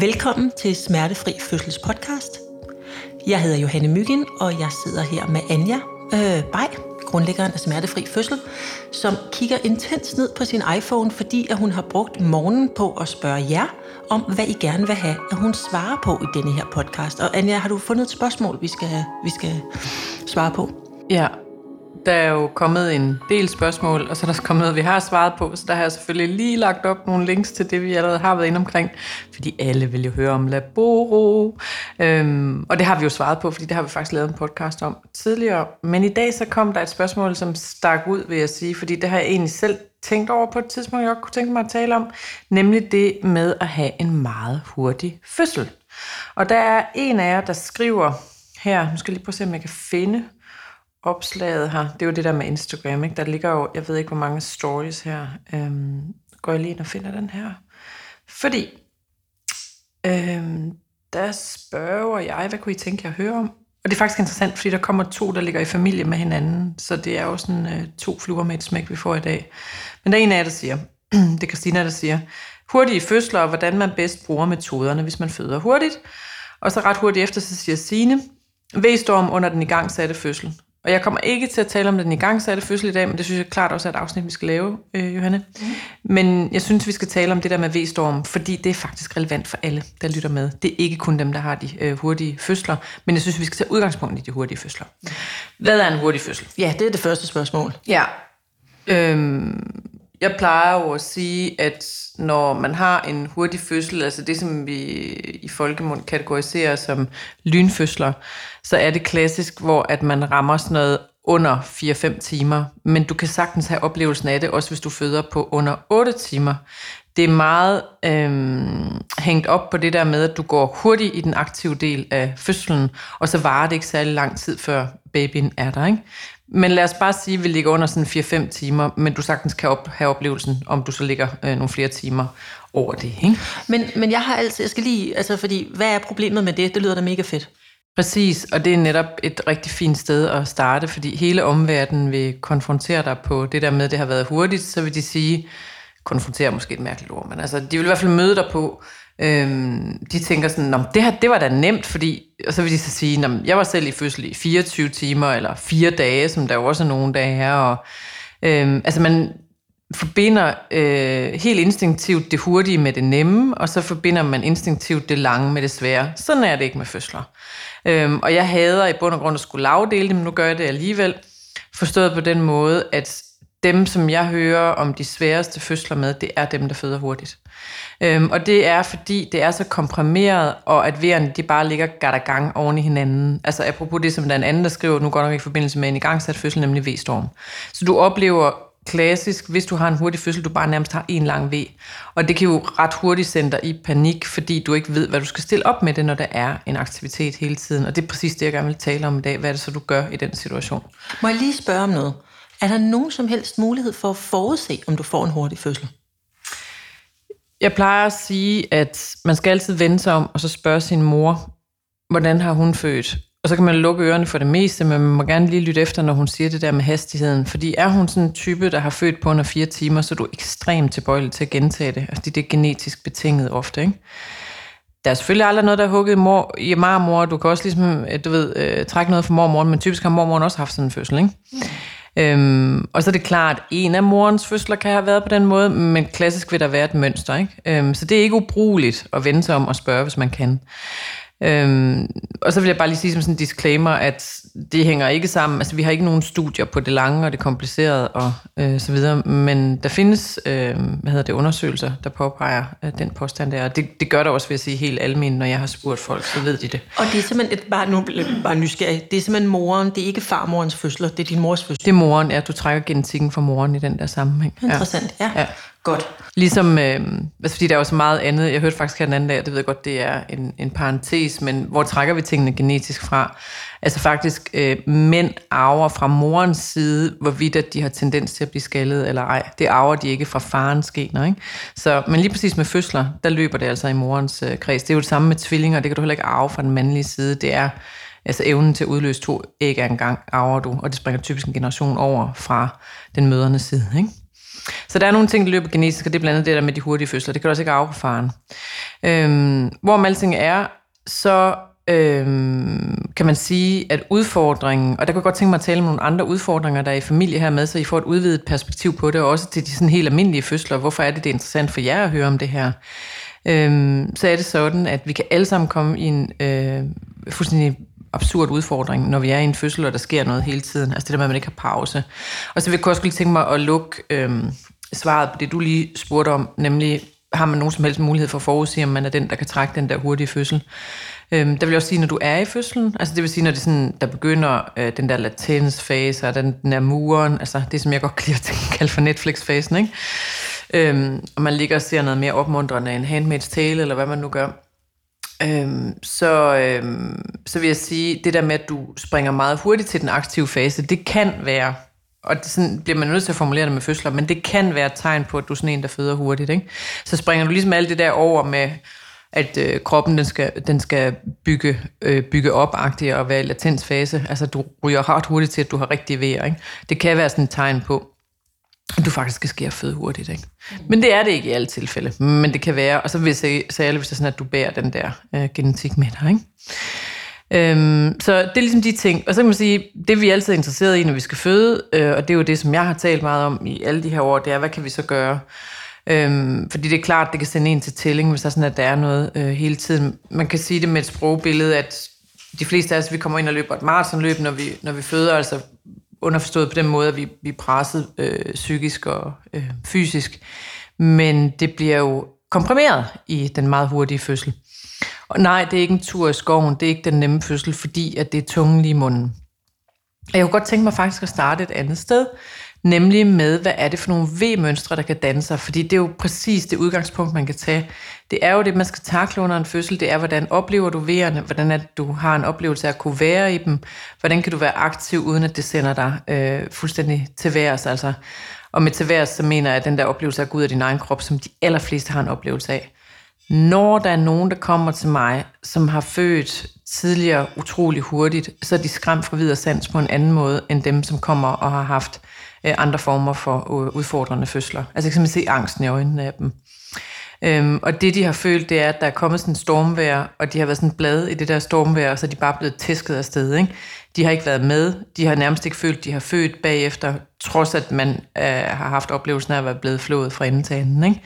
Velkommen til Smertefri Fødsels podcast. Jeg hedder Johanne Myggen, og jeg sidder her med Anja øh, Bay, grundlæggeren af Smertefri Fødsel, som kigger intens ned på sin iPhone, fordi at hun har brugt morgenen på at spørge jer om, hvad I gerne vil have, at hun svarer på i denne her podcast. Og Anja, har du fundet et spørgsmål, vi skal, vi skal svare på? Ja, der er jo kommet en del spørgsmål, og så er der kommet noget, vi har svaret på, så der har jeg selvfølgelig lige lagt op nogle links til det, vi allerede har været inde omkring, fordi alle vil jo høre om Laboro, øhm, og det har vi jo svaret på, fordi det har vi faktisk lavet en podcast om tidligere. Men i dag så kom der et spørgsmål, som stak ud, vil jeg sige, fordi det har jeg egentlig selv tænkt over på et tidspunkt, jeg godt kunne tænke mig at tale om, nemlig det med at have en meget hurtig fødsel. Og der er en af jer, der skriver her, nu skal jeg lige prøve at se, om jeg kan finde opslaget her, det er jo det der med Instagram, ikke? der ligger jo, jeg ved ikke hvor mange stories her, øhm, går jeg lige ind og finder den her, fordi øhm, der spørger jeg, hvad kunne I tænke jer at høre om? Og det er faktisk interessant, fordi der kommer to, der ligger i familie med hinanden, så det er jo sådan øh, to fluer med et smæk, vi får i dag. Men der er en af jer, der siger, det er Christina, der siger, hurtige fødsler og hvordan man bedst bruger metoderne, hvis man føder hurtigt. Og så ret hurtigt efter, så siger Signe, V-storm under den igangsatte fødsel. Og jeg kommer ikke til at tale om den igangsatte fødsel i dag, men det synes jeg klart også er et afsnit, vi skal lave, øh, Johanne. Mm. Men jeg synes, vi skal tale om det der med V-storm, fordi det er faktisk relevant for alle, der lytter med. Det er ikke kun dem, der har de øh, hurtige fødsler, men jeg synes, vi skal tage udgangspunkt i de hurtige fødsler. Hvad er en hurtig fødsel? Ja, det er det første spørgsmål. Ja. Øhm, jeg plejer jo at sige, at når man har en hurtig fødsel, altså det, som vi i folkemund kategoriserer som lynfødsler, så er det klassisk, hvor at man rammer sådan noget under 4-5 timer. Men du kan sagtens have oplevelsen af det, også hvis du føder på under 8 timer. Det er meget øhm, hængt op på det der med, at du går hurtigt i den aktive del af fødslen, og så varer det ikke særlig lang tid, før babyen er der. Ikke? Men lad os bare sige, at vi ligger under sådan 4-5 timer, men du sagtens kan op, have oplevelsen, om du så ligger øh, nogle flere timer over det. Ikke? Men, men jeg har altid, jeg skal lige, altså fordi, hvad er problemet med det? Det lyder da mega fedt. Præcis, og det er netop et rigtig fint sted at starte, fordi hele omverdenen vil konfrontere dig på det der med, at det har været hurtigt, så vil de sige, konfrontere måske et mærkeligt ord, men altså, de vil i hvert fald møde dig på, øhm, de tænker sådan, det her, det var da nemt, fordi, og så vil de så sige, jeg var selv i fødsel i 24 timer, eller fire dage, som der jo også er nogle dage her, og øhm, altså man forbinder øh, helt instinktivt det hurtige med det nemme, og så forbinder man instinktivt det lange med det svære. Sådan er det ikke med fødsler. Øhm, og jeg hader i bund og grund at skulle lavdele det, men nu gør jeg det alligevel. Forstået på den måde, at dem, som jeg hører om de sværeste fødsler med, det er dem, der føder hurtigt. Øhm, og det er, fordi det er så komprimeret, og at vejerne, de bare ligger gang oven i hinanden. Altså apropos det, som der er en anden, der skriver, nu går nok i forbindelse med en igangsat fødsel, nemlig V-storm. Så du oplever klassisk, hvis du har en hurtig fødsel, du bare nærmest har en lang V. Og det kan jo ret hurtigt sende dig i panik, fordi du ikke ved, hvad du skal stille op med det, når der er en aktivitet hele tiden. Og det er præcis det, jeg gerne vil tale om i dag. Hvad er det så, du gør i den situation? Må jeg lige spørge om noget? Er der nogen som helst mulighed for at forudse, om du får en hurtig fødsel? Jeg plejer at sige, at man skal altid vende sig om, og så spørge sin mor, hvordan har hun født? Og så kan man lukke ørerne for det meste, men man må gerne lige lytte efter, når hun siger det der med hastigheden. Fordi er hun sådan en type, der har født på under fire timer, så er du ekstremt tilbøjelig til at gentage det. Altså det er genetisk betinget ofte, ikke? Der er selvfølgelig aldrig noget, der er hugget i, mor, i marmor. Du kan også ligesom, øh, du ved, øh, trække noget fra mormoren, men typisk har mormoren også haft sådan en fødsel, ikke? Mm. Øhm, og så er det klart, at en af morens fødsler kan have været på den måde, men klassisk vil der være et mønster. Ikke? Øhm, så det er ikke ubrugeligt at vende sig om og spørge, hvis man kan. Øhm, og så vil jeg bare lige sige som sådan en disclaimer, at det hænger ikke sammen. Altså, vi har ikke nogen studier på det lange og det komplicerede og øh, så videre, men der findes øh, hvad hedder det, undersøgelser, der påpeger øh, den påstand der. Og det, det gør der også, vil jeg sige, helt almindeligt, når jeg har spurgt folk, så ved de det. Og det er simpelthen, et, bare, nu, bare nysgerrig, det er simpelthen moren, det er ikke farmorens fødsler, det er din mors fødsler. Det er moren, ja, du trækker genetikken fra moren i den der sammenhæng. Interessant, ja. ja. Godt. Ligesom, øh, altså fordi der er jo så meget andet, jeg hørte faktisk her den anden dag, det ved jeg godt, det er en, en parentes, men hvor trækker vi tingene genetisk fra? Altså faktisk, øh, mænd arver fra morens side, hvorvidt at de har tendens til at blive skaldet eller ej. Det arver de ikke fra farens gener, ikke? Så, men lige præcis med fødsler, der løber det altså i morens øh, kreds. Det er jo det samme med tvillinger, det kan du heller ikke arve fra den mandlige side. Det er altså evnen til at udløse to æg engang en gang arver du, og det springer typisk en generation over fra den mødernes side, ikke? Så der er nogle ting, der løber genetisk, og det er blandt andet det der med de hurtige fødsler. Det kan du også ikke arve på faren. Øhm, hvor alting er, så øhm, kan man sige, at udfordringen, og der kunne jeg godt tænke mig at tale om nogle andre udfordringer, der er i familie her med, så I får et udvidet perspektiv på det, og også til de sådan helt almindelige fødsler. Hvorfor er det, det er interessant for jer at høre om det her? Øhm, så er det sådan, at vi kan alle sammen komme i en øh, fuldstændig absurd udfordring, når vi er i en fødsel, og der sker noget hele tiden. Altså det der med, at man ikke har pause. Og så vil jeg også lige tænke mig at lukke øh, svaret på det, du lige spurgte om, nemlig har man nogen som helst mulighed for at forudse, om man er den, der kan trække den der hurtige fødsel. Øhm, der vil jeg også sige, når du er i fødslen, altså det vil sige, når det sådan, der begynder øh, den der latensfase, og den, den der muren, altså det, som jeg godt kan lide at kalde for Netflix-fasen, ikke? Øhm, og man ligger og ser noget mere opmuntrende end Handmaid's Tale, eller hvad man nu gør. Øhm, så, øhm, så vil jeg sige, det der med, at du springer meget hurtigt til den aktive fase, det kan være, og det sådan bliver man nødt til at formulere det med fødsler, men det kan være et tegn på, at du er sådan en, der føder hurtigt. Ikke? Så springer du ligesom alt det der over med, at øh, kroppen den skal, den skal bygge, øh, bygge op og være i latensfase. Altså du ryger ret hurtigt til, at du har rigtig vejr. Ikke? Det kan være sådan et tegn på, du faktisk skal skære føde hurtigt. Ikke? Men det er det ikke i alle tilfælde. Men det kan være, og så vil jeg sige, særligt hvis det er sådan, at du bærer den der øh, genetik med dig. Ikke? Øhm, så det er ligesom de ting. Og så kan man sige, det vi er altid interesseret i, når vi skal føde, øh, og det er jo det, som jeg har talt meget om i alle de her år, det er, hvad kan vi så gøre? Øhm, fordi det er klart, det kan sende en til tælling, hvis der er sådan, at der er noget øh, hele tiden. Man kan sige det med et sprogbillede, at de fleste af os, vi kommer ind og løber et maratonløb, når vi, når vi føder, altså underforstået på den måde, at vi, vi er presset øh, psykisk og øh, fysisk. Men det bliver jo komprimeret i den meget hurtige fødsel. Og nej, det er ikke en tur i skoven, det er ikke den nemme fødsel, fordi at det er tungen lige i munden. Jeg kunne godt tænke mig faktisk at starte et andet sted, nemlig med, hvad er det for nogle V-mønstre, der kan danne sig, fordi det er jo præcis det udgangspunkt, man kan tage. Det er jo det, man skal takle under en fødsel, det er, hvordan oplever du V'erne, hvordan er du har en oplevelse af at kunne være i dem, hvordan kan du være aktiv, uden at det sender dig øh, fuldstændig til værs, altså. Og med til værs, så mener jeg, at den der oplevelse af at gå ud af din egen krop, som de allerfleste har en oplevelse af. Når der er nogen, der kommer til mig, som har født tidligere utrolig hurtigt, så er de skræmt fra videre sans på en anden måde, end dem, som kommer og har haft Øh, andre former for øh, udfordrende fødsler. Altså jeg kan simpelthen se angsten i øjnene af dem. Øhm, og det, de har følt, det er, at der er kommet sådan en stormvejr, og de har været sådan blad i det der stormvejr, og så er de bare blevet tæsket af sted. Ikke? De har ikke været med. De har nærmest ikke følt, de har født bagefter, trods at man øh, har haft oplevelsen af at være blevet flået fra enden til. Ikke?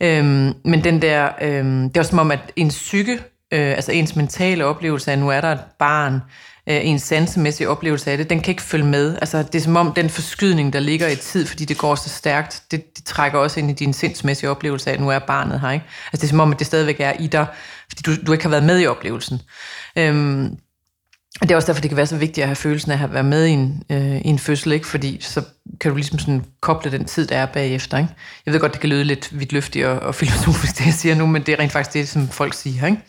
Øhm, men den der, øh, det er som om, at en psyke, øh, altså ens mentale oplevelse af, at nu er der et barn, øh, en sansemæssig oplevelse af det, den kan ikke følge med. Altså, det er som om den forskydning, der ligger i tid, fordi det går så stærkt, det, det trækker også ind i din sindsmæssige oplevelse af, at nu er barnet her. Ikke? Altså, det er som om, at det stadigvæk er i dig, fordi du, du ikke har været med i oplevelsen. Øhm, og det er også derfor, det kan være så vigtigt at have følelsen af at være med i en, øh, i en fødsel, ikke? fordi så kan du ligesom sådan koble den tid, der er bagefter. Ikke? Jeg ved godt, det kan lyde lidt vidtløftigt og, og filosofisk, det jeg siger nu, men det er rent faktisk det, som folk siger. Ikke?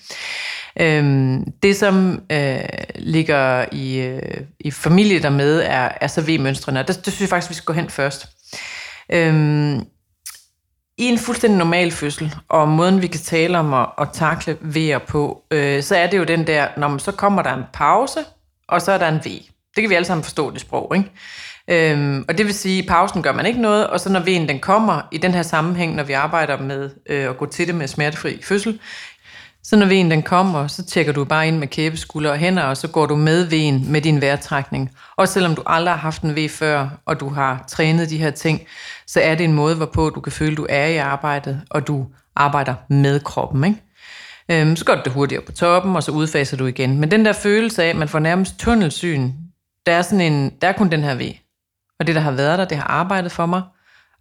Øhm, det, som øh, ligger i, øh, i familie der med, er, er så V-mønstrene, og det, det synes jeg faktisk, vi skal gå hen først. Øhm, I en fuldstændig normal fødsel, og måden vi kan tale om at, at takle V'er på, øh, så er det jo den der, når man, så kommer der en pause, og så er der en V. Det kan vi alle sammen forstå, det sprog, ikke? Øhm, og det vil sige, at pausen gør man ikke noget, og så når V'en den kommer i den her sammenhæng, når vi arbejder med øh, at gå til det med smertefri fødsel, så når vejen den kommer, så tjekker du bare ind med kæbeskulder og hænder, og så går du med vejen med din vejrtrækning. Og selvom du aldrig har haft en V før, og du har trænet de her ting, så er det en måde, hvorpå du kan føle, at du er i arbejdet, og du arbejder med kroppen. Ikke? Øhm, så går det hurtigere på toppen, og så udfaser du igen. Men den der følelse af, at man får nærmest tunnelsyn, der er, sådan en, der er kun den her V. Og det, der har været der, det har arbejdet for mig.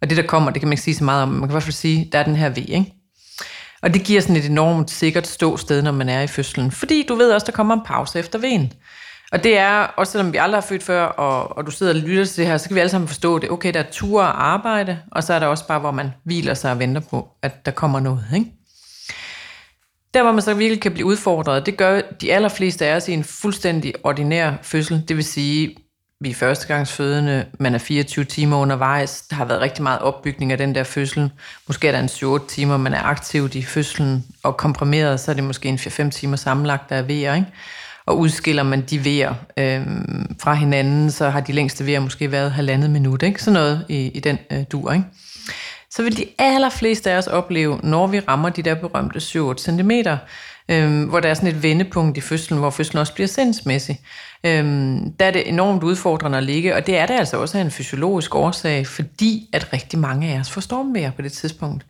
Og det, der kommer, det kan man ikke sige så meget om. Man kan i hvert fald sige, der er den her V. Ikke? Og det giver sådan et enormt sikkert ståsted, når man er i fødslen. Fordi du ved også, der kommer en pause efter ven. Og det er, også selvom vi aldrig har født før, og, og du sidder og lytter til det her, så kan vi alle sammen forstå det. Okay, der er tur og arbejde, og så er der også bare, hvor man hviler sig og venter på, at der kommer noget. Ikke? Der, hvor man så virkelig kan blive udfordret, det gør de allerfleste af os i en fuldstændig ordinær fødsel. Det vil sige, vi er førstegangsfødende, man er 24 timer undervejs, der har været rigtig meget opbygning af den der fødsel. Måske er der en 7 timer, man er aktiv i fødslen, og komprimeret, så er det måske en 4-5 timer sammenlagt, der er vejer, ikke? Og udskiller man de vejer øh, fra hinanden, så har de længste vejer måske været halvandet minut, ikke? Sådan noget i, i den øh, dur, ikke? så vil de allerfleste af os opleve, når vi rammer de der berømte 7-8 cm, øhm, hvor der er sådan et vendepunkt i fødslen, hvor fødslen også bliver sindsmæssig. Øhm, der er det enormt udfordrende at ligge, og det er det altså også af en fysiologisk årsag, fordi at rigtig mange af os får stormvejr på det tidspunkt.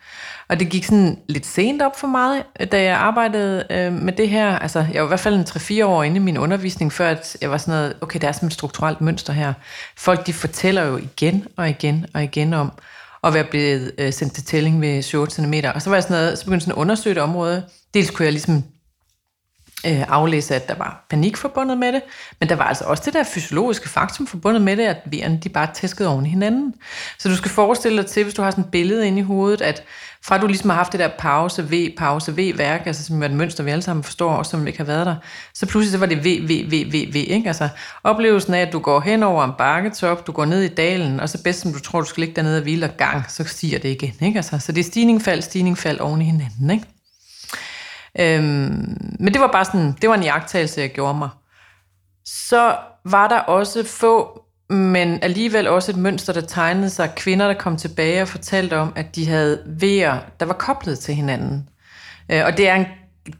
Og det gik sådan lidt sent op for mig, da jeg arbejdede øh, med det her. Altså, jeg var i hvert fald en 3-4 år inde i min undervisning, før at jeg var sådan noget, okay, der er sådan et strukturelt mønster her. Folk, de fortæller jo igen og igen og igen om, at være blevet øh, sendt til tælling ved 7 cm. Og så var jeg sådan noget, så begyndte jeg sådan at undersøge det område. Dels kunne jeg ligesom øh, aflæse, at der var panik forbundet med det, men der var altså også det der fysiologiske faktum forbundet med det, at vejerne de bare tæskede oven i hinanden. Så du skal forestille dig til, hvis du har sådan et billede inde i hovedet, at fra du ligesom har haft det der pause, V, pause, V-værk, altså som er et mønster, vi alle sammen forstår, og som ikke har været der, så pludselig så var det V, V, V, V, V, ikke? Altså oplevelsen af, at du går hen over en bakketop, du går ned i dalen, og så bedst som du tror, du skal ligge dernede og hvile og gang, så stiger det igen, ikke? Altså, så det er stigning, fald, stigning, fald oven i hinanden, ikke? Øhm, men det var bare sådan, det var en jagttagelse, jeg gjorde mig. Så var der også få, men alligevel også et mønster, der tegnede sig. Kvinder, der kom tilbage og fortalte om, at de havde vejer, der var koblet til hinanden. Øh, og det er en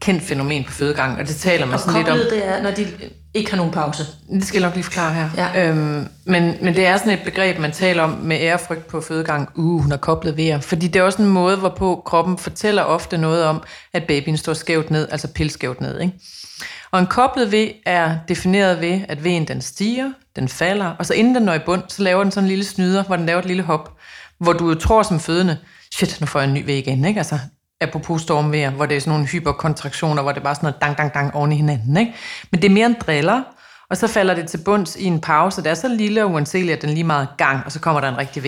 kendt fænomen på fødegangen, og det taler man Og sådan lidt om. det er, når de ikke har nogen pause. Det skal jeg nok lige forklare her. Ja. Øhm, men, men det er sådan et begreb, man taler om med ærefrygt på fødegang. Uh, hun er koblet ved Fordi det er også en måde, hvorpå kroppen fortæller ofte noget om, at babyen står skævt ned, altså pilskævt ned. Ikke? Og en koblet ved er defineret ved, at vejen den stiger, den falder, og så inden den når i bund, så laver den sådan en lille snyder, hvor den laver et lille hop, hvor du tror som fødende, shit, nu får jeg en ny væg igen, ikke? Altså, apropos stormvejr, hvor det er sådan nogle hyperkontraktioner, hvor det er bare sådan noget dang, dang, dang oven i hinanden, ikke? Men det er mere en driller, og så falder det til bunds i en pause. Det er så lille og uanseligt, at den lige meget gang, og så kommer der en rigtig V.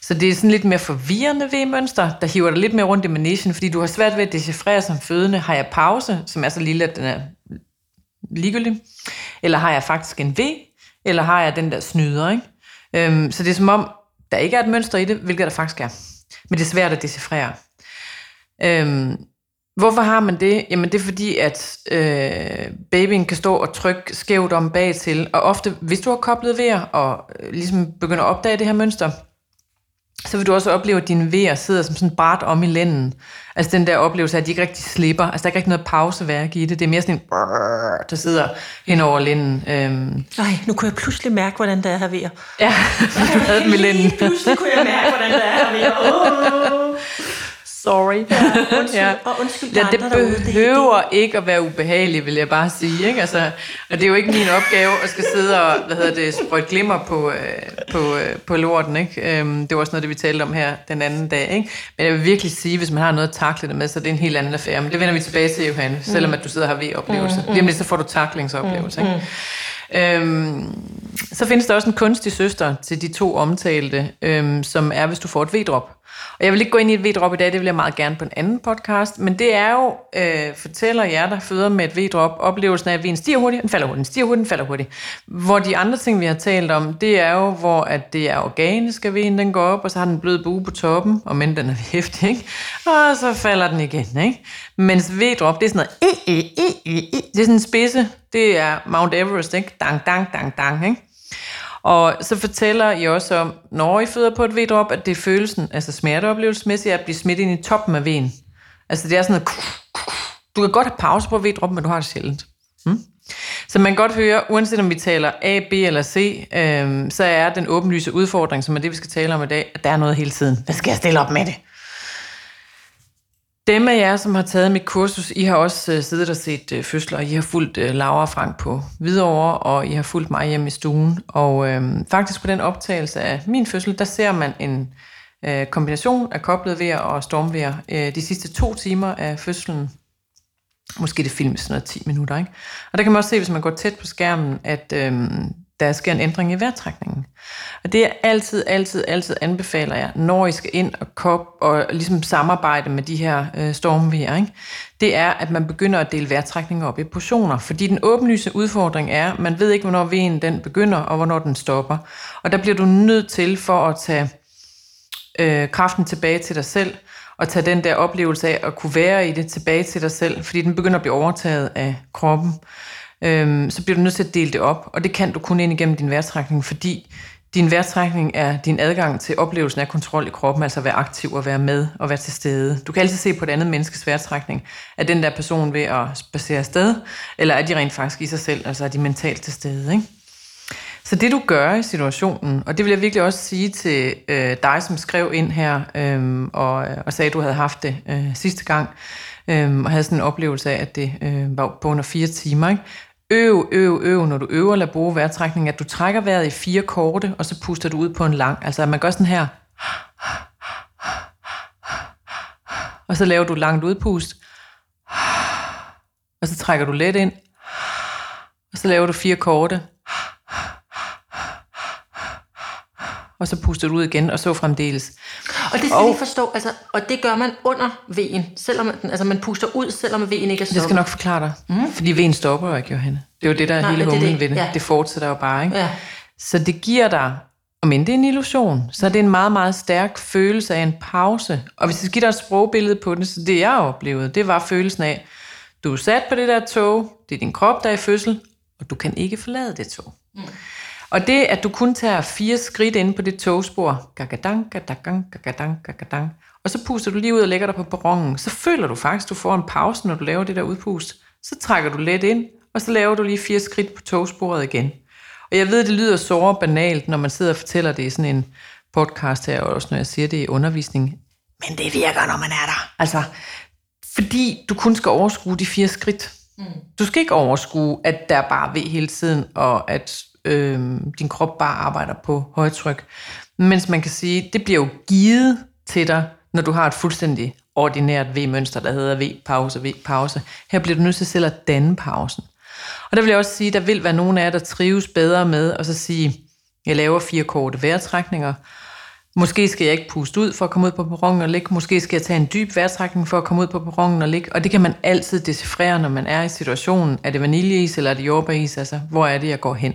Så det er sådan lidt mere forvirrende V-mønster, der hiver dig lidt mere rundt i managen, fordi du har svært ved at decifrere som fødende. Har jeg pause, som er så lille, at den er ligegyldig? Eller har jeg faktisk en V? Eller har jeg den der snyder, ikke? Øhm, så det er som om, der ikke er et mønster i det, hvilket der faktisk er. Men det er svært at decifrere. Øhm, hvorfor har man det? Jamen det er fordi, at øh, babyen kan stå og trykke skævt om bag til, og ofte, hvis du har koblet vejr og øh, ligesom begynder at opdage det her mønster, så vil du også opleve, at dine vejer sidder som sådan bart om i lænden. Altså den der oplevelse af, at de ikke rigtig slipper. Altså der er ikke rigtig noget pauseværk i det. Det er mere sådan en brrr, der sidder hen over lænden. Øhm, Nej, nu kunne jeg pludselig mærke, hvordan det er her ved jer. ja, du havde dem i lænden. Pludselig kunne jeg mærke, hvordan det er her ved jer. Oh. Sorry. Ja, undskyld, og undskyld ja, det andre derude. Det- behøver ikke at være ubehageligt, vil jeg bare sige. Ikke? Altså, og det er jo ikke min opgave at skal sidde og hvad hedder det, sprøjte glimmer på, øh, på, øh, på lorten. Ikke? Øhm, det var også noget, det vi talte om her den anden dag. Ikke? Men jeg vil virkelig sige, hvis man har noget at takle det med, så det er en helt anden affære. Men det vender vi tilbage til, Johanne, selvom at du sidder og har ved-oplevelse. Lige om lidt, så får du taklingsoplevelse. Ikke? Øhm, så findes der også en kunstig søster til de to omtalte, øhm, som er, hvis du får et V-drop. Og jeg vil ikke gå ind i et V-drop i dag, det vil jeg meget gerne på en anden podcast, men det er jo, øh, fortæller jer, der føder med et V-drop, oplevelsen af, at vejen stiger hurtigt, den falder hurtigt, den stiger hurtigt, den falder hurtigt. Hvor de andre ting, vi har talt om, det er jo, hvor at det er organisk, at vejen den går op, og så har den blød bue på toppen, og men den er hæftig, ikke? Og så falder den igen, ikke? Mens V-drop, det er sådan noget, eh, eh, eh, eh, eh. det er sådan en spidse, det er Mount Everest, ikke? Dang, dang, dang, dang, ikke? Og så fortæller I også om, når I føder på et V-drop, at det er følelsen, altså smerteoplevelsesmæssigt, at blive smidt ind i toppen af V'en. Altså det er sådan noget, du kan godt have pause på V-drop, men du har det sjældent. Mm? Så man kan godt høre, uanset om vi taler A, B eller C, øhm, så er den åbenlyse udfordring, som er det, vi skal tale om i dag, at der er noget hele tiden. Hvad skal jeg stille op med det? Dem af jer, som har taget mit kursus, I har også øh, siddet og set øh, fødsler, I har fulgt øh, Laura og Frank på Hvidovre, og I har fulgt mig hjemme i stuen. Og øh, faktisk på den optagelse af min fødsel, der ser man en øh, kombination af koblet vejr og stormvejr øh, de sidste to timer af fødslen. Måske det filmes sådan noget 10 minutter, ikke? Og der kan man også se, hvis man går tæt på skærmen, at øh, der sker en ændring i vejrtrækningen. Og det er altid, altid, altid anbefaler jeg, når I skal ind og kop og ligesom samarbejde med de her øh, stormvejr, ikke? det er, at man begynder at dele vejrtrækningen op i portioner. Fordi den åbenlyse udfordring er, man ved ikke, hvornår vejen den begynder, og hvornår den stopper. Og der bliver du nødt til for at tage øh, kraften tilbage til dig selv, og tage den der oplevelse af at kunne være i det tilbage til dig selv, fordi den begynder at blive overtaget af kroppen, øhm, så bliver du nødt til at dele det op, og det kan du kun ind igennem din værtrækning, fordi din værtrækning er din adgang til oplevelsen af kontrol i kroppen, altså at være aktiv og være med og være til stede. Du kan altid se på et andet menneskes værtrækning, at den der person ved at spacere afsted, eller er de rent faktisk i sig selv, altså er de mentalt til stede. Ikke? Så det du gør i situationen, og det vil jeg virkelig også sige til øh, dig, som skrev ind her øhm, øh, og, og sagde, at du havde haft det øh, sidste gang, øh, og havde sådan en oplevelse af, at det øh, var på under fire timer. Ikke? Øv, øv, øv, når du øver at bruge vejrtrækning, at du trækker vejret i fire korte, og så puster du ud på en lang. Altså at man gør sådan her. Og så laver du langt udpust. Og så trækker du let ind. Og så laver du fire korte. Og så puster du ud igen, og så fremdeles. Og det skal og, lige forstå, altså, og det gør man under vejen, selvom man, altså man puster ud, selvom vejen ikke er stoppet. Det skal nok forklare dig, mm. fordi vejen stopper jo ikke, Johanne. Det er jo det, der er Nej, hele humlen ved det. Ja. Det fortsætter jo bare, ikke? Ja. Så det giver dig, om end det er en illusion, så er det en meget, meget stærk følelse af en pause. Og hvis jeg skal give dig et sprogbillede på det, så det jeg oplevede, det var følelsen af, du er sat på det der tog, det er din krop, der er i fødsel, og du kan ikke forlade det tog. Mm. Og det, at du kun tager fire skridt ind på det togspor, gagadang, gagadang, gagadang, gagadang, og så puster du lige ud og lægger dig på perronen, så føler du faktisk, at du får en pause, når du laver det der udpust. Så trækker du let ind, og så laver du lige fire skridt på togsporet igen. Og jeg ved, det lyder så banalt, når man sidder og fortæller det i sådan en podcast her, og også når jeg siger det i undervisning. Men det virker, når man er der. Altså, fordi du kun skal overskue de fire skridt. Mm. Du skal ikke overskue, at der er bare ved hele tiden, og at øh, din krop bare arbejder på højtryk. Mens man kan sige, det bliver jo givet til dig, når du har et fuldstændig ordinært V-mønster, der hedder V-pause, V-pause. Her bliver du nødt til selv at danne pausen. Og der vil jeg også sige, der vil være nogen af jer, der trives bedre med at så sige, jeg laver fire korte vejrtrækninger, Måske skal jeg ikke puste ud for at komme ud på perronen og ligge. Måske skal jeg tage en dyb vejrtrækning for at komme ud på perronen og ligge. Og det kan man altid decifrere, når man er i situationen. Er det vaniljeis eller er det jordbæris? Altså, hvor er det, jeg går hen?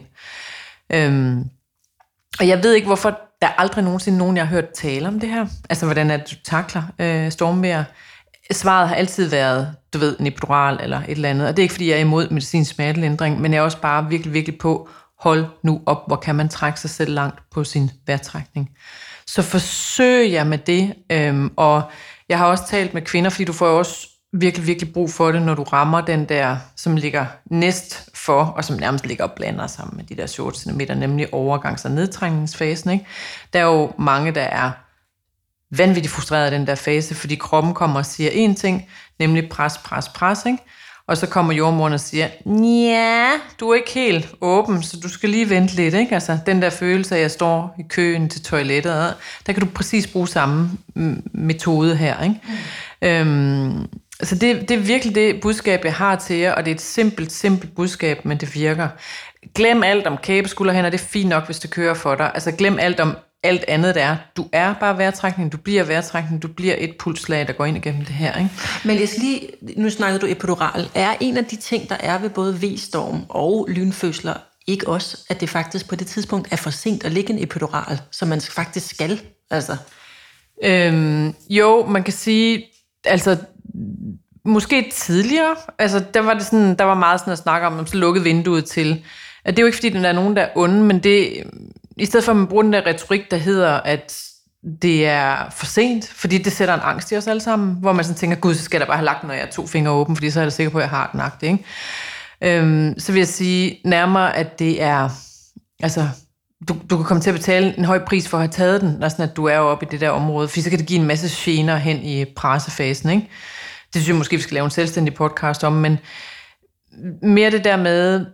Øhm, og jeg ved ikke, hvorfor der er aldrig nogensinde nogen, jeg har hørt tale om det her. Altså, hvordan er det, du takler øh, stormvejr? Svaret har altid været, du ved, en epidural eller et eller andet. Og det er ikke, fordi jeg er imod medicinsk smertelindring, men jeg er også bare virkelig, virkelig på, hold nu op, hvor kan man trække sig selv langt på sin vejrtrækning. Så forsøg jeg med det. Øhm, og jeg har også talt med kvinder, fordi du får også virkelig, virkelig brug for det, når du rammer den der, som ligger næst for, og som nærmest ligger og blander sammen med de der 14 cm, nemlig overgangs- og nedtrængningsfasen. Ikke? Der er jo mange, der er vanvittigt frustreret af den der fase, fordi kroppen kommer og siger én ting, nemlig pres, pres, pres. Ikke? Og så kommer jordmoren og siger, ja, du er ikke helt åben, så du skal lige vente lidt. Ikke? Altså, den der følelse af, at jeg står i køen til toilettet, der kan du præcis bruge samme metode her. Ikke? Mm. Øhm, så det, det er virkelig det budskab, jeg har til jer, og det er et simpelt, simpelt budskab, men det virker. Glem alt om kæbeskulderhænder, det er fint nok, hvis det kører for dig. Altså glem alt om alt andet, der er. Du er bare vejrtrækning, du bliver vejrtrækning, du bliver et pulslag, der går ind igennem det her. Ikke? Men jeg skal lige, nu snakkede du epidural. Er en af de ting, der er ved både V-storm og lynfødsler, ikke også, at det faktisk på det tidspunkt er for sent at ligge en epidural, som man faktisk skal? Altså. Øhm, jo, man kan sige, altså måske tidligere, altså der var det sådan, der var meget sådan at snakke om, om så lukkede vinduet til. At det er jo ikke fordi, der er nogen, der er onde, men det, i stedet for at man bruger den der retorik, der hedder, at det er for sent, fordi det sætter en angst i os alle sammen, hvor man sådan tænker, gud, så skal jeg da bare have lagt, når jeg har to fingre åben, fordi så er jeg sikker på, at jeg har den agt, ikke? Øhm, så vil jeg sige nærmere, at det er, altså, du, du kan komme til at betale en høj pris for at have taget den, når sådan, at du er oppe i det der område, fordi så kan det give en masse gener hen i pressefasen, ikke? Det synes jeg måske, vi skal lave en selvstændig podcast om, men mere det der med,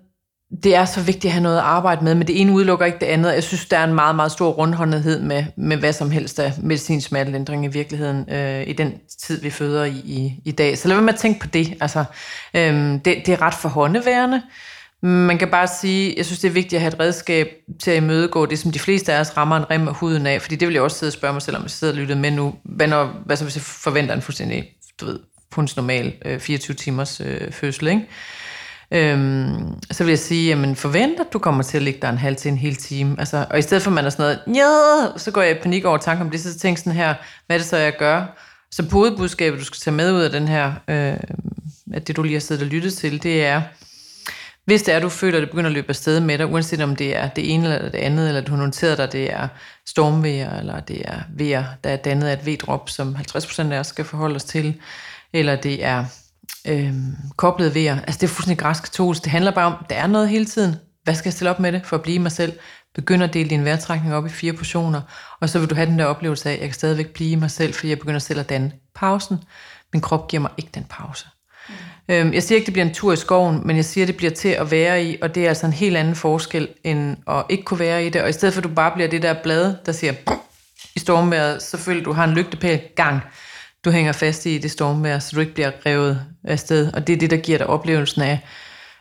det er så vigtigt at have noget at arbejde med, men det ene udelukker ikke det andet. Jeg synes, der er en meget, meget stor rundhåndethed med, med hvad som helst af medicinsk smertelindring i virkeligheden øh, i den tid, vi føder i, i, i dag. Så lad være med at tænke på det. Altså, øh, det, det er ret for håndeværende. Man kan bare sige, jeg synes, det er vigtigt at have et redskab til at imødegå det, som de fleste af os rammer en rem af huden af, fordi det vil jeg også sidde og spørge mig selv, om jeg sidder og lytter med nu. Hvad, når, hvad så, hvis jeg forventer en fuldstændig, du ved, normal øh, 24 timers øh, fødsel, ikke? Øhm, så vil jeg sige, jamen forvent, at du kommer til at ligge der en halv til en hel time. Altså, og i stedet for, at man er sådan noget, ja, så går jeg i panik over tanken om det, så tænker sådan her, hvad er det så, jeg gør? Så hovedbudskabet, du skal tage med ud af den her, øh, at det du lige har siddet og lyttet til, det er, Hvis det er, du føler, at det begynder at løbe afsted med dig, uanset om det er det ene eller det andet, eller du har noteret dig, det er stormvejr, eller det er vejr, der er dannet af et V-drop, som 50% af os skal forholde os til, eller det er øh, koblet vejr. Altså det er fuldstændig græsk katolsk. Det handler bare om, der er noget hele tiden. Hvad skal jeg stille op med det for at blive mig selv? Begynd at dele din vejrtrækning op i fire portioner, og så vil du have den der oplevelse af, at jeg kan stadigvæk blive mig selv, fordi jeg begynder selv at danne pausen. Min krop giver mig ikke den pause. Mm. Jeg siger ikke, det bliver en tur i skoven, men jeg siger, det bliver til at være i, og det er altså en helt anden forskel, end at ikke kunne være i det. Og i stedet for, at du bare bliver det der blad, der siger i stormværet, så føler du har en lygtepæl gang. Du hænger fast i det stormvejr, så du ikke bliver revet afsted. Og det er det, der giver dig oplevelsen af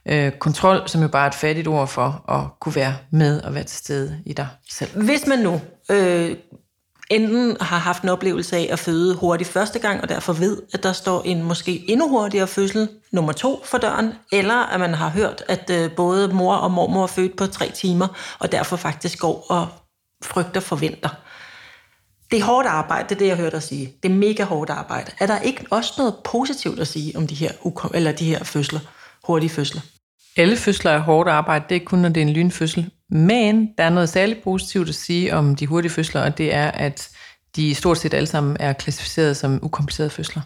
øh, kontrol, som jo bare er et fattigt ord for at kunne være med og være til stede i dig selv. Hvis man nu øh, enten har haft en oplevelse af at føde hurtigt første gang, og derfor ved, at der står en måske endnu hurtigere fødsel nummer to for døren, eller at man har hørt, at øh, både mor og mormor er født på tre timer, og derfor faktisk går og frygter forventer. Det er hårdt arbejde, det er det, jeg hørte dig sige. Det er mega hårdt arbejde. Er der ikke også noget positivt at sige om de her, eller de her fødsler, hurtige fødsler? Alle fødsler er hårdt arbejde, det er kun, når det er en lynfødsel. Men der er noget særligt positivt at sige om de hurtige fødsler, og det er, at de stort set alle sammen er klassificeret som ukomplicerede fødsler.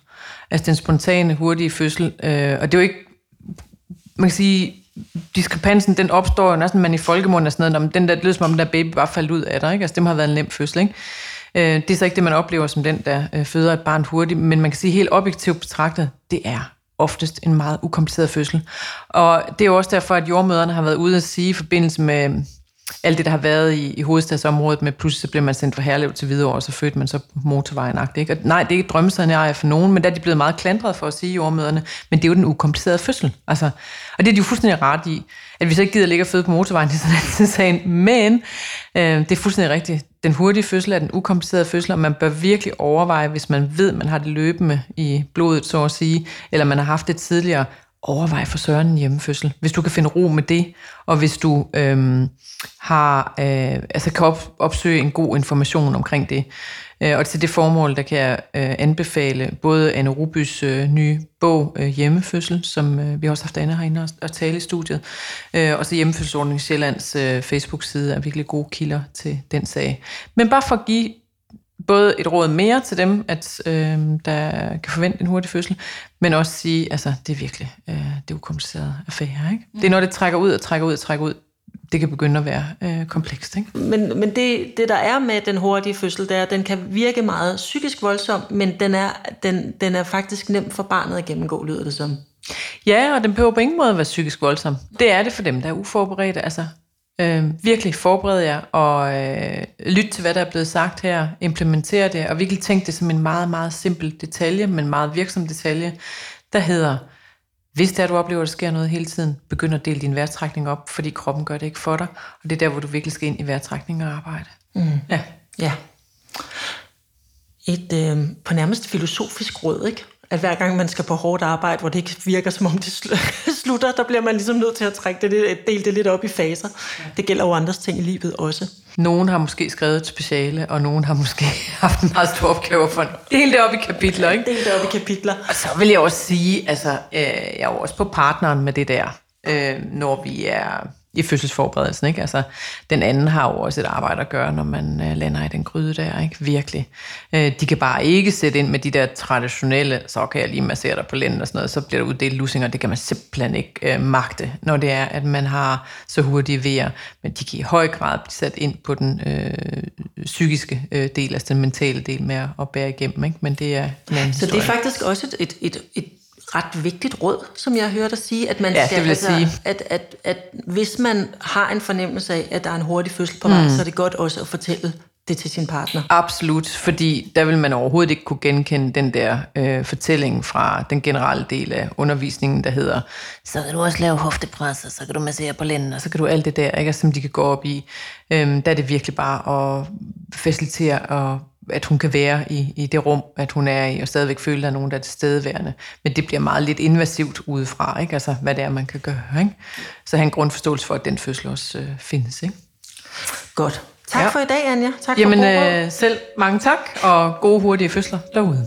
Altså den spontane, hurtige fødsel, øh, og det er jo ikke, man kan sige, diskrepansen, den opstår jo næsten, man i folkemunden er sådan noget, den der, det lyder som om, den der baby bare faldt ud af dig, ikke? Altså det har været en nem fødsel, ikke? Øh, det er så ikke det, man oplever som den, der øh, føder et barn hurtigt, men man kan sige helt objektivt betragtet, det er oftest en meget ukompliceret fødsel. Og det er jo også derfor, at jordmøderne har været ude at sige i forbindelse med alt det, der har været i, i hovedstadsområdet, med pludselig så bliver man sendt fra Herlev til Hvidovre, og så fødte man så motorvejen ikke? Og nej, det er ikke drømmescenarier for nogen, men der er de blevet meget klandret for at sige jordmøderne, men det er jo den ukomplicerede fødsel. Altså, og det er de jo fuldstændig ret i, at vi så ikke gider ligge og føde på motorvejen, det er sådan sagen, men øh, det er fuldstændig rigtigt. Den hurtige fødsel er den ukomplicerede fødsel, og man bør virkelig overveje, hvis man ved, man har det løbende i blodet, så at sige, eller man har haft det tidligere, overvej for søren en hjemmefødsel. Hvis du kan finde ro med det, og hvis du øhm, har, øh, altså kan op, opsøge en god information omkring det. Øh, og til det formål, der kan jeg øh, anbefale både Anne Rubys øh, nye bog, øh, Hjemmefødsel, som øh, vi også har haft Anne herinde og, og tale i studiet, øh, og så Hjemmefødselsordningen Sjællands øh, Facebook-side er virkelig gode kilder til den sag. Men bare for at give både et råd mere til dem, at øh, der kan forvente en hurtig fødsel, men også sige, altså det er virkelig, øh, det er ukompliceret affære. Ikke? Mm. Det er når det trækker ud og trækker ud og trækker ud, det kan begynde at være øh, komplekst. Ikke? Men, men det, det, der er med den hurtige fødsel, det er, at den kan virke meget psykisk voldsom, men den er, den, den er faktisk nem for barnet at gennemgå, lyder det som. Ja, og den behøver på ingen måde at være psykisk voldsom. Det er det for dem, der er uforberedte. Altså, øh, virkelig forberede jer og øh, lytte til, hvad der er blevet sagt her, implementere det, og virkelig tænke det som en meget, meget simpel detalje, men meget virksom detalje, der hedder, hvis det er, du oplever, at der sker noget hele tiden, begynd at dele din vejrtrækning op, fordi kroppen gør det ikke for dig, og det er der, hvor du virkelig skal ind i vejrtrækning og arbejde. Mm. Ja. ja. Et øh, på nærmest filosofisk råd, ikke? At hver gang man skal på hårdt arbejde, hvor det ikke virker som om det slutter, der bliver man ligesom nødt til at trække det, dele det lidt op i faser. Det gælder jo andres ting i livet også. Nogen har måske skrevet et speciale, og nogen har måske haft en meget stor opgave for at dele det op i kapitler. Ikke? Dele det op i kapitler. Og så vil jeg også sige, altså, øh, jeg er jo også på partneren med det der, øh, når vi er i fødselsforberedelsen. Ikke? Altså, den anden har jo også et arbejde at gøre, når man øh, lander i den gryde der. Ikke? Virkelig. Øh, de kan bare ikke sætte ind med de der traditionelle, så kan jeg lige massere dig på lænden og sådan noget, så bliver der uddelt lusinger. Det kan man simpelthen ikke øh, magte, når det er, at man har så hurtige vejer. Men de kan i høj grad blive sat ind på den øh, psykiske øh, del, altså den mentale del med at bære igennem. Ikke? Men det er Så historie. det er faktisk også et, et, et ret vigtigt råd, som jeg hørte dig sige, at man ja, skal, det vil altså, sige. At, at, at hvis man har en fornemmelse af, at der er en hurtig fødsel på vej, mm. så er det godt også at fortælle det til sin partner. Absolut, fordi der vil man overhovedet ikke kunne genkende den der øh, fortælling fra den generelle del af undervisningen, der hedder, så kan du også lave hoftepres, og så kan du massere på lænden, og så kan du alt det der, ikke, som de kan gå op i. Øhm, der er det virkelig bare at facilitere og at hun kan være i, i det rum, at hun er i, og stadigvæk føle, at der er nogen, der er tilstedeværende. Men det bliver meget lidt invasivt udefra, ikke? Altså, hvad det er, man kan gøre. Ikke? Så have en grundforståelse for, at den fødsel også øh, findes. Ikke? Godt. Tak ja. for i dag, Anja. Tak Jamen, for øh, selv mange tak, og gode hurtige fødsler derude.